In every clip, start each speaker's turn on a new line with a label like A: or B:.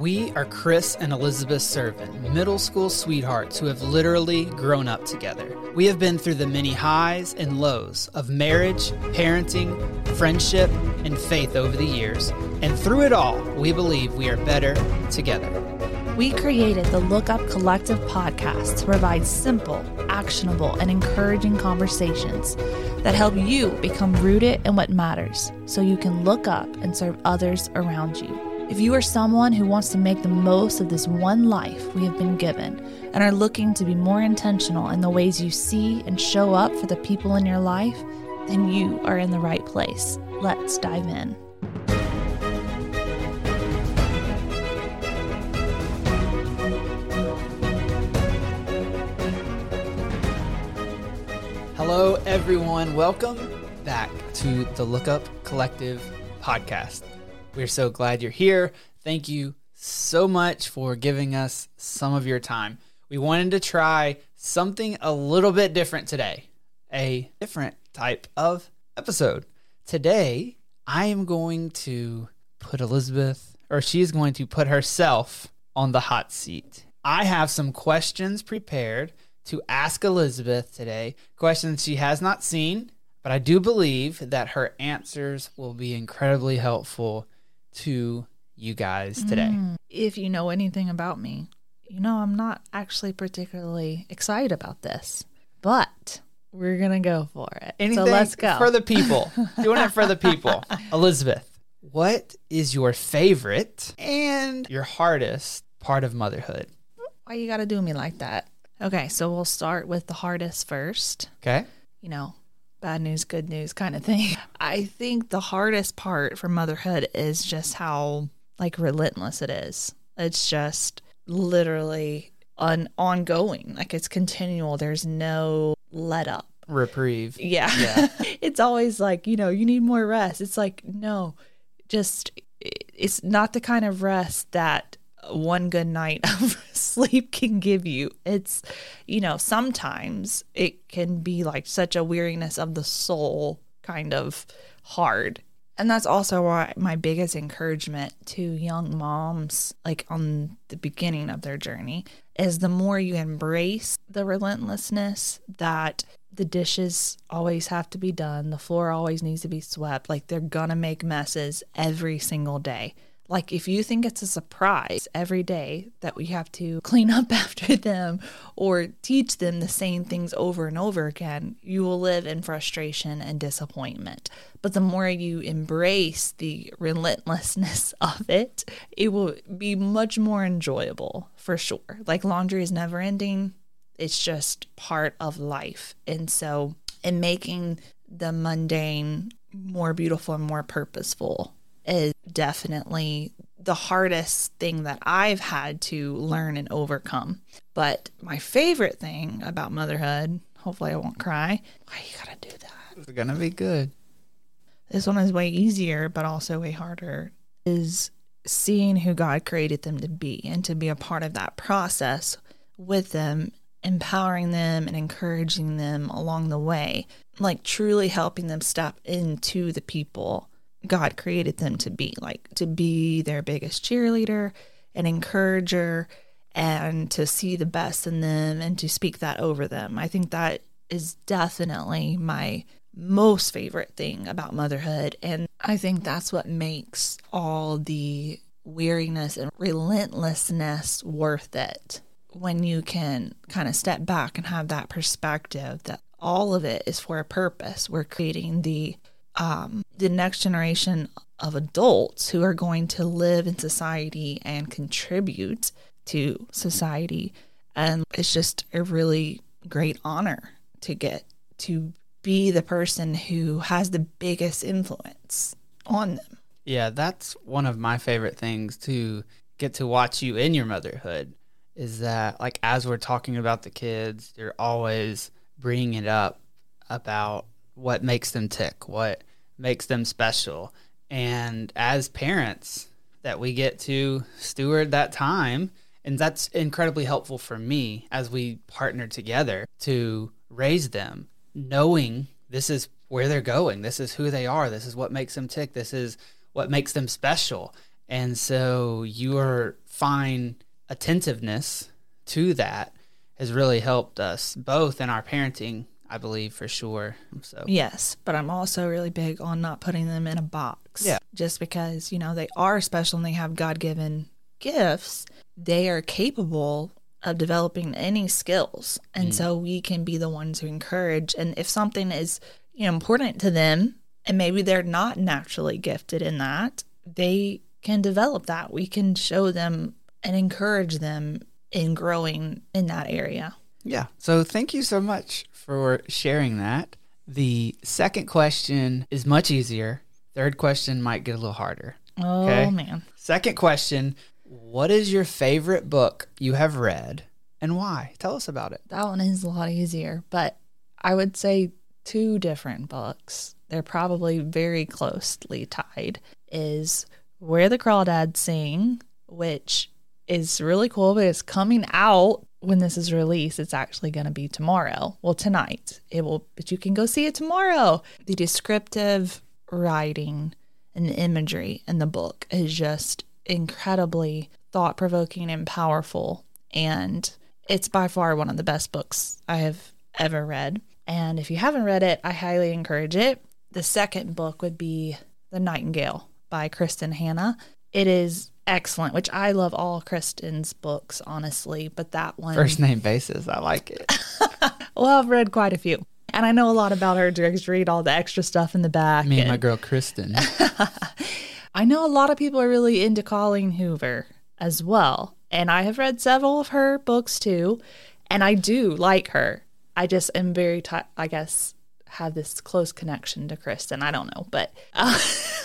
A: We are Chris and Elizabeth Servin, middle school sweethearts who have literally grown up together. We have been through the many highs and lows of marriage, parenting, friendship, and faith over the years, and through it all, we believe we are better together.
B: We created the Look Up Collective podcast to provide simple, actionable, and encouraging conversations that help you become rooted in what matters so you can look up and serve others around you. If you are someone who wants to make the most of this one life we have been given and are looking to be more intentional in the ways you see and show up for the people in your life, then you are in the right place. Let's dive in.
A: Hello, everyone. Welcome back to the Look Up Collective podcast. We're so glad you're here. Thank you so much for giving us some of your time. We wanted to try something a little bit different today, a different type of episode. Today, I am going to put Elizabeth, or she's going to put herself on the hot seat. I have some questions prepared to ask Elizabeth today, questions she has not seen, but I do believe that her answers will be incredibly helpful to you guys today. Mm.
B: If you know anything about me, you know I'm not actually particularly excited about this, but we're gonna go for it.
A: Anything
B: so let's go
A: for the people. Doing it for the people. Elizabeth, what is your favorite and your hardest part of motherhood?
B: Why you gotta do me like that? Okay, so we'll start with the hardest first.
A: Okay.
B: You know, bad news, good news kind of thing. I think the hardest part for motherhood is just how like relentless it is. It's just literally an ongoing, like it's continual. There's no let up.
A: Reprieve.
B: Yeah. yeah. it's always like, you know, you need more rest. It's like, no, just it's not the kind of rest that one good night of sleep can give you. It's, you know, sometimes it can be like such a weariness of the soul kind of hard. And that's also why my biggest encouragement to young moms, like on the beginning of their journey, is the more you embrace the relentlessness that the dishes always have to be done, the floor always needs to be swept, like they're gonna make messes every single day. Like, if you think it's a surprise every day that we have to clean up after them or teach them the same things over and over again, you will live in frustration and disappointment. But the more you embrace the relentlessness of it, it will be much more enjoyable for sure. Like, laundry is never ending, it's just part of life. And so, in making the mundane more beautiful and more purposeful is definitely the hardest thing that I've had to learn and overcome. But my favorite thing about motherhood, hopefully I won't cry. Why you gotta do that?
A: It's gonna be good.
B: This one is way easier, but also way harder. Is seeing who God created them to be and to be a part of that process with them, empowering them and encouraging them along the way, like truly helping them step into the people God created them to be, like to be their biggest cheerleader and encourager and to see the best in them and to speak that over them. I think that is definitely my most favorite thing about motherhood. And I think that's what makes all the weariness and relentlessness worth it when you can kind of step back and have that perspective that all of it is for a purpose. We're creating the um, the next generation of adults who are going to live in society and contribute to society. And it's just a really great honor to get to be the person who has the biggest influence on them.
A: Yeah, that's one of my favorite things to get to watch you in your motherhood is that like as we're talking about the kids, you're always bringing it up about what makes them tick, what makes them special. And as parents, that we get to steward that time. And that's incredibly helpful for me as we partner together to raise them, knowing this is where they're going. This is who they are. This is what makes them tick. This is what makes them special. And so your fine attentiveness to that has really helped us both in our parenting, I believe, for sure. So,
B: Yes, but I'm also really big on not putting them in a box.
A: Yeah.
B: Just because, you know, they are special and they have God given gifts, they are capable of developing any skills. And mm. so we can be the ones who encourage. And if something is, you know, important to them and maybe they're not naturally gifted in that, they can develop that. We can show them and encourage them in growing in that area.
A: Yeah. So, thank you so much for sharing that. The second question is much easier. Third question might get a little harder.
B: Oh,
A: Okay.
B: man.
A: Second question What is your favorite book you have read and why? Tell us about it.
B: That one is a lot easier, but I would say two different books. They're probably very closely tied. Is Where the Crawdads Sing, which is really cool, but it's coming out when this is released. It's actually going to be tomorrow. Well, tonight. It will, but you can go see it tomorrow. The descriptive writing and the imagery in the book is just incredibly thought provoking and powerful. And it's by far one of the best books I have ever read. And if you haven't read it, I highly encourage it. The second book would be The Nightingale by Kristin Hannah. It is excellent, which I love all Kristin's books, honestly, but that one.
A: First name basis. I like it.
B: Well, I've read quite a few. And I know a lot about her. Just read all the extra stuff in the back.
A: Me and
B: and-
A: my girl Kristin.
B: I know a lot of people are really into Colleen Hoover as well. And I have read several of her books too. And I do like her. I just am very, ti I guess, have this close connection to Kristen. I don't know. But uh,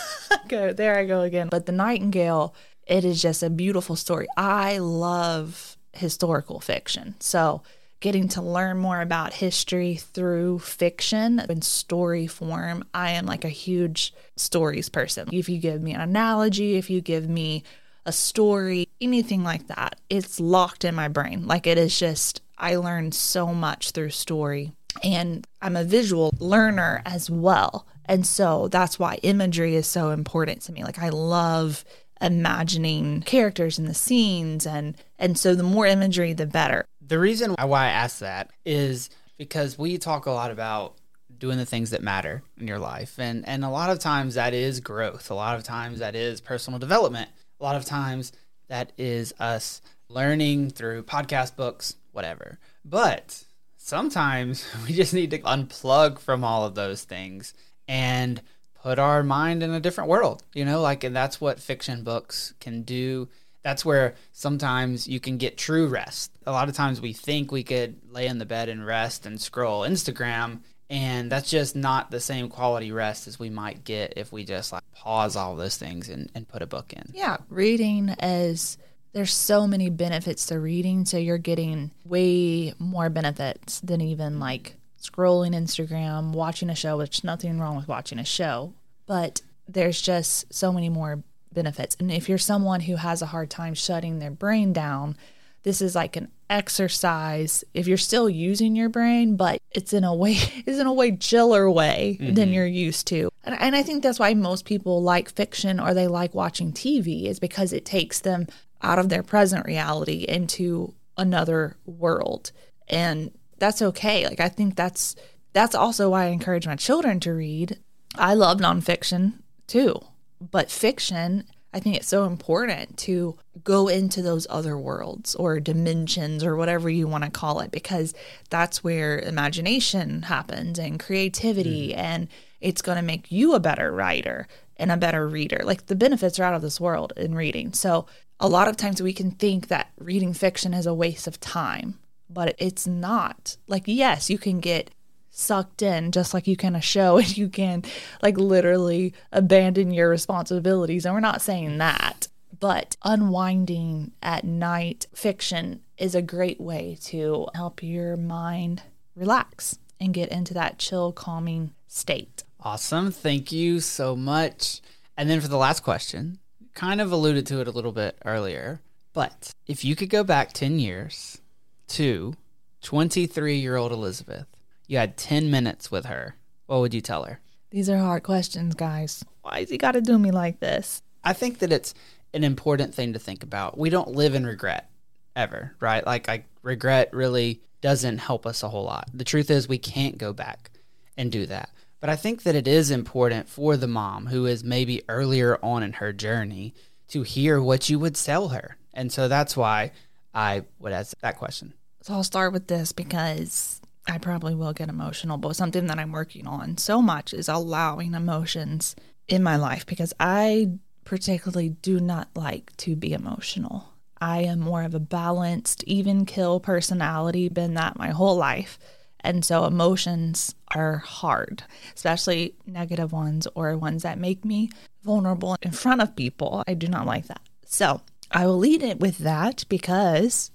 B: go, there I go again. But The Nightingale, it is just a beautiful story. I love historical fiction. So getting to learn more about history through fiction in story form. I am like a huge stories person. If you give me an analogy, if you give me a story, anything like that, it's locked in my brain. Like it is just, I learn so much through story. And I'm a visual learner as well. And so that's why imagery is so important to me. Like I love imagining characters and the scenes and and so the more imagery the better.
A: The reason why I ask that is because we talk a lot about doing the things that matter in your life. And and a lot of times that is growth. A lot of times that is personal development. A lot of times that is us learning through podcast books, whatever. But sometimes we just need to unplug from all of those things and put our mind in a different world, you know, like, and that's what fiction books can do. That's where sometimes you can get true rest. A lot of times we think we could lay in the bed and rest and scroll Instagram, and that's just not the same quality rest as we might get if we just like pause all those things and, and put a book in.
B: Yeah, reading is there's so many benefits to reading, so you're getting way more benefits than even like scrolling Instagram, watching a show, which nothing wrong with watching a show, but there's just so many more benefits. And if you're someone who has a hard time shutting their brain down, this is like an exercise if you're still using your brain, but it's in a way it's in a way chiller way than mm-hmm. you're used to. And, and I think that's why most people like fiction or they like watching TV is because it takes them out of their present reality into another world. And that's okay. Like I think that's that's also why I encourage my children to read. I love nonfiction too, but fiction, I think it's so important to go into those other worlds or dimensions or whatever you want to call it, because that's where imagination happens and creativity, mm. and it's going to make you a better writer and a better reader. Like the benefits are out of this world in reading. So a lot of times we can think that reading fiction is a waste of time, but it's not. Like, yes, you can get sucked in just like you can a show and you can like literally abandon your responsibilities and we're not saying that but unwinding at night fiction is a great way to help your mind relax and get into that chill calming state
A: Awesome. Thank you so much. And then for the last question, kind of alluded to it a little bit earlier, but if you could go back 10 years to 23 year old Elizabeth, you had 10 minutes with her, what would you tell her?
B: these are hard questions guys why has he got to do me like this
A: I think that it's an important thing to think about. We don't live in regret ever, right? Like, like regret really doesn't help us a whole lot. The truth is, we can't go back and do that. But I think that it is important for the mom who is maybe earlier on in her journey to hear what you would tell her. And so that's why I would ask that question.
B: So I'll start with this because I probably will get emotional, but something that I'm working on so much is allowing emotions in my life because I particularly do not like to be emotional. I am more of a balanced, even kill personality, been that my whole life. And so emotions are hard, especially negative ones or ones that make me vulnerable in front of people. I do not like that. So I will lead it with that because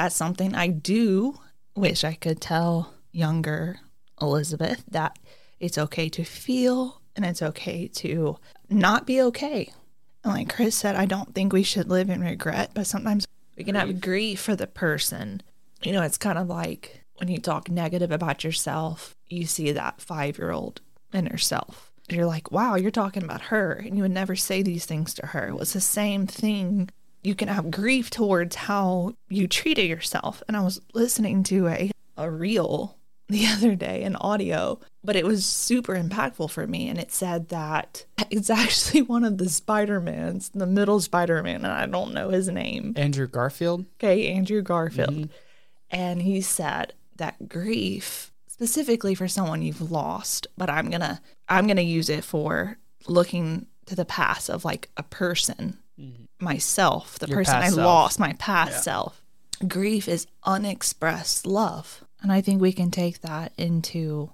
B: that's something I do wish I could tell younger Elizabeth that it's okay to feel and it's okay to not be okay. And like Chris said, I don't think we should live in regret, but sometimes we can have grief for the person. You know, it's kind of like when you talk negative about yourself, you see that five year old in herself. You're like, wow, you're talking about her, and you would never say these things to her. It was the same thing. You can have grief towards how you treated yourself. And I was listening to a, a reel the other day an audio, but it was super impactful for me. And it said that it's actually one of the Spider-Mans, the middle Spider-Man, and I don't know his name.
A: Andrew Garfield.
B: Okay, Andrew Garfield. Mm-hmm. And he said that grief, specifically for someone you've lost, but I'm gonna I'm gonna use it for looking to the past of like a person. Myself, the Your person I self. lost, my past yeah. self. Grief is unexpressed love. And I think we can take that into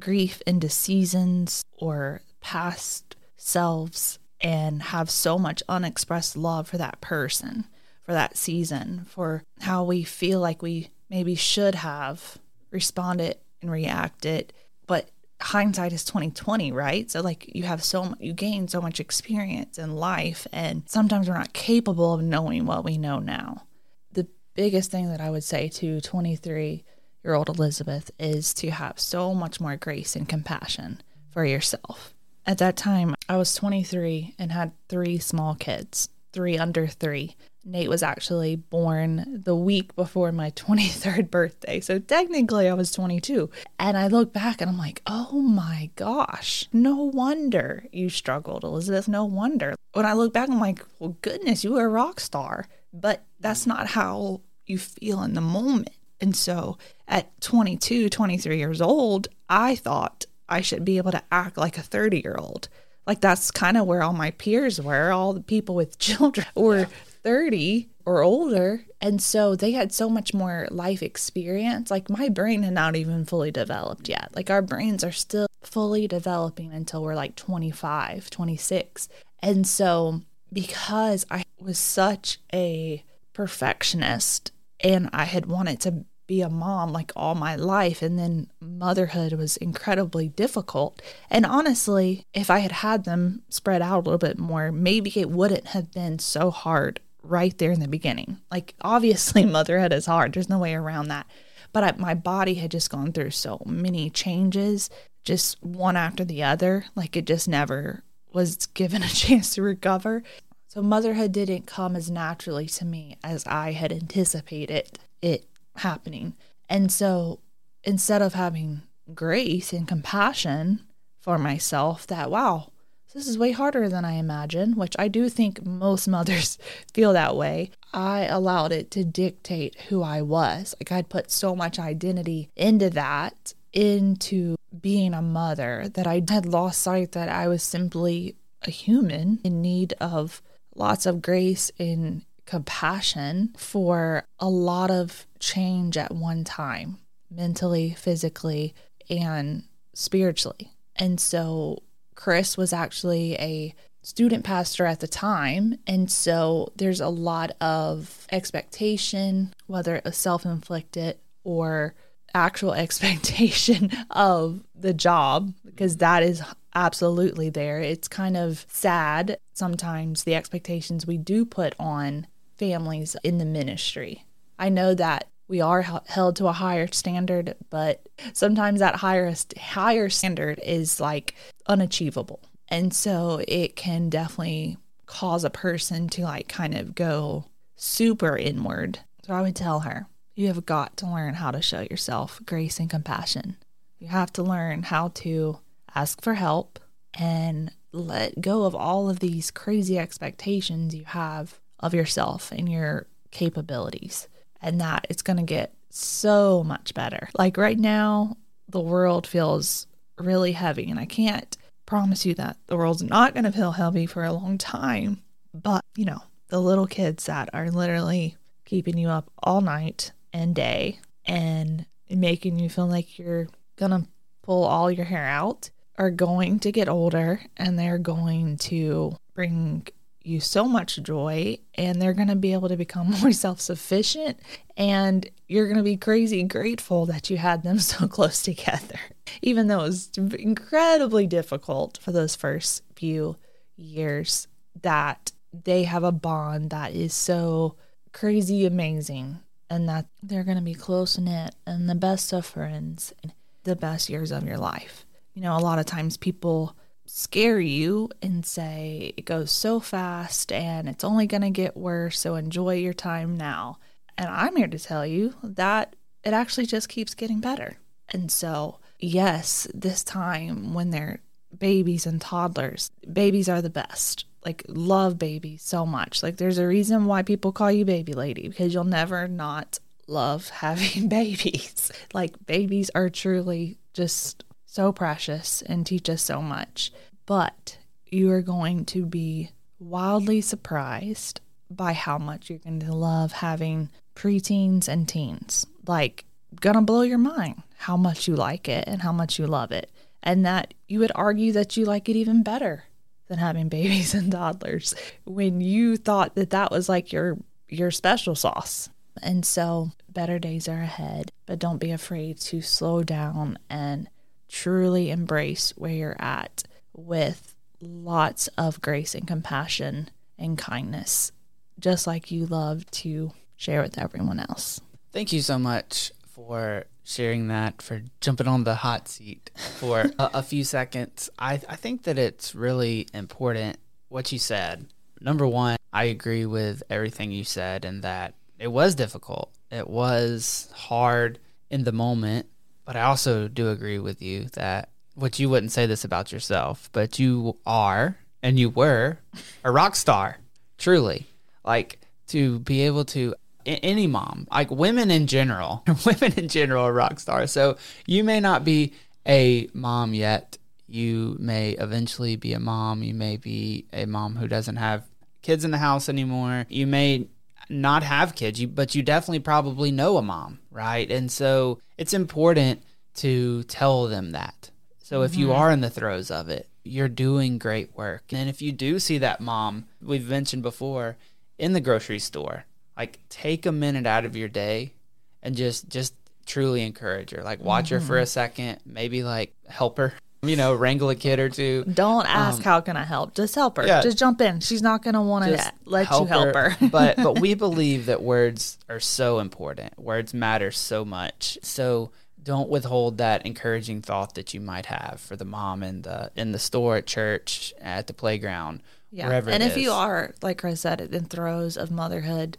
B: grief into seasons or past selves and have so much unexpressed love for that person, for that season, for how we feel like we maybe should have responded and reacted. But hindsight is 2020, right? So like you have so you gain so much experience in life and sometimes we're not capable of knowing what we know now. The biggest thing that I would say to 23 year old Elizabeth is to have so much more grace and compassion for yourself. At that time, I was 23 and had three small kids, three under three. Nate was actually born the week before my 23rd birthday. So technically, I was 22. And I look back and I'm like, oh my gosh, no wonder you struggled, Elizabeth. No wonder. When I look back, I'm like, well, goodness, you were a rock star. But that's not how you feel in the moment. And so at 22, 23 years old, I thought I should be able to act like a 30 year old. Like that's kind of where all my peers were. All the people with children were yeah. 30 or older. And so they had so much more life experience. Like my brain had not even fully developed yet. Like our brains are still fully developing until we're like 25, 26. And so because I was such a perfectionist and I had wanted to be a mom like all my life and then motherhood was incredibly difficult. And honestly if i had had them spread out a little bit more maybe it wouldn't have been so hard right there in the beginning. Like obviously motherhood is hard. There's no way around that. But I, my body had just gone through so many changes just one after the other. Like it just never was given a chance to recover. So motherhood didn't come as naturally to me as i had anticipated it happening. And so instead of having grace and compassion for myself, that, wow, this is way harder than I imagined, which I do think most mothers feel that way. I allowed it to dictate who I was. Like I'd put so much identity into that, into being a mother, that I had lost sight that I was simply a human in need of lots of grace and compassion for a lot of change at one time, mentally, physically, and spiritually. And so Chris was actually a student pastor at the time. And so there's a lot of expectation, whether it was self inflicted or actual expectation of the job, because that is absolutely there. It's kind of sad sometimes the expectations we do put on families in the ministry. I know that we are held to a higher standard, but sometimes that higher higher standard is like unachievable. And so it can definitely cause a person to like kind of go super inward. So I would tell her, you have got to learn how to show yourself grace and compassion. You have to learn how to ask for help and let go of all of these crazy expectations you have of yourself and your capabilities, and that it's going to get so much better. Like right now, the world feels really heavy, and I can't promise you that the world's not going to feel heavy for a long time. But, you know, the little kids that are literally keeping you up all night and day and making you feel like you're going to pull all your hair out are going to get older and they're going to bring you so much joy and they're going to be able to become more self-sufficient and you're going to be crazy grateful that you had them so close together. Even though it was incredibly difficult for those first few years that they have a bond that is so crazy amazing and that they're going to be close knit and the best of friends the best years of your life. You know a lot of times people scare you and say it goes so fast and it's only going to get worse so enjoy your time now and i'm here to tell you that it actually just keeps getting better and so yes, this time when they're babies and toddlers, babies are the best. Like, love babies so much. Like, there's a reason why people call you baby lady because you'll never not love having babies. Like, babies are truly just so precious and teach us so much. But you are going to be wildly surprised by how much you're going to love having preteens and teens. Like, gonna blow your mind how much you like it and how much you love it. And that you would argue that you like it even better than having babies and toddlers when you thought that that was like your your special sauce. And so better days are ahead, but don't be afraid to slow down and truly embrace where you're at with lots of grace and compassion and kindness, just like you love to share with everyone else.
A: Thank you so much for sharing that, for jumping on the hot seat for a, a, few seconds. I, I think that it's really important what you said. Number one, I agree with everything you said, and that it was difficult. It was hard in the moment, but I also do agree with you that which you wouldn't say this about yourself, but you are and you were a rock star, truly. Like to be able to any mom, like women in general, women in general are rock stars. So you may not be a mom yet. You may eventually be a mom. You may be a mom who doesn't have kids in the house anymore. You may not have kids, you, but you definitely probably know a mom, right? And so it's important to tell them that. So mm-hmm. if you mm-hmm. are in the throes of it, you're doing great work. And if you do see that mom, we've mentioned before, in the grocery store, like take a minute out of your day and just just truly encourage her. Like watch mm-hmm. her for a mm-hmm. second, maybe like help her, you know, wrangle a kid or two.
B: Don't ask um, how can I help. Just help her. Yeah, just jump in. She's not going to want to let help you help her.
A: her. but but we believe that words are so important. Words matter so much. So don't withhold that encouraging thought that you might have for the mom in the in the store at church at the playground yeah. wherever
B: and if
A: is.
B: you are like chris said in throes of motherhood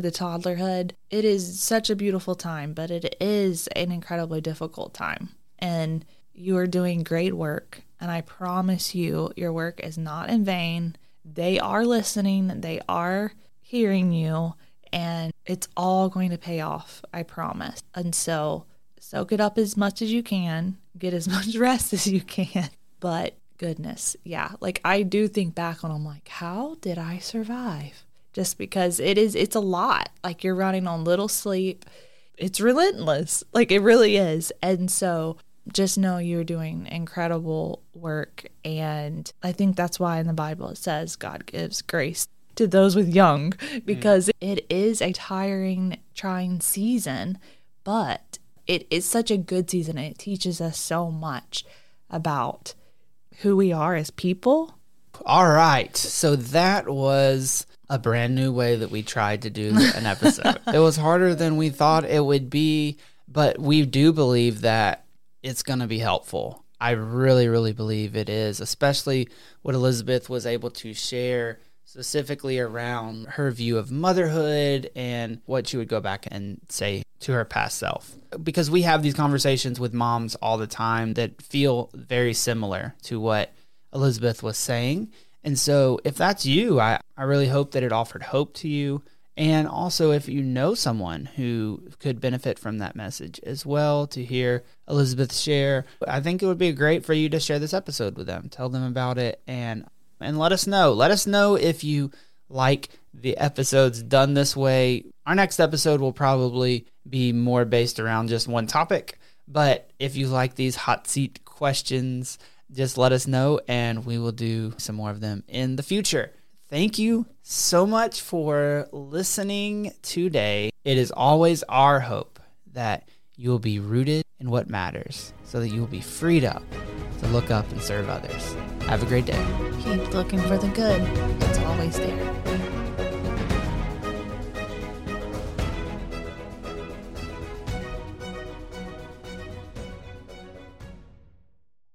B: the toddlerhood, it is such a beautiful time, but it is an incredibly difficult time. And you are doing great work. And I promise you, your work is not in vain. They are listening, they are hearing you, and it's all going to pay off. I promise. And so, soak it up as much as you can, get as much rest as you can. But goodness, yeah, like I do think back on, I'm like, how did I survive? just because it is it's a lot. Like you're running on little sleep. It's relentless. Like it really is. And so just know you're doing incredible work and I think that's why in the Bible it says God gives grace to those with young mm. because mm. it is a tiring, trying season, but it is such a good season. It teaches us so much about who we are as people.
A: All right. So that was a brand new way that we tried to do an episode. it was harder than we thought it would be, but we do believe that it's going to be helpful. I really, really believe it is, especially what Elizabeth was able to share specifically around her view of motherhood and what she would go back and say to her past self. Because we have these conversations with moms all the time that feel very similar to what Elizabeth was saying. And so, if that's you, I, I really hope that it offered hope to you. And also, if you know someone who could benefit from that message as well, to hear Elizabeth share, I think it would be great for you to share this episode with them. Tell them about it and and let us know. Let us know if you like the episodes done this way. Our next episode will probably be more based around just one topic. But if you like these hot seat questions, just let us know and we will do some more of them in the future. Thank you so much for listening today. It is always our hope that you will be rooted in what matters so that you will be freed up to look up and serve others. Have a great day.
B: Keep looking for the good. It's always there.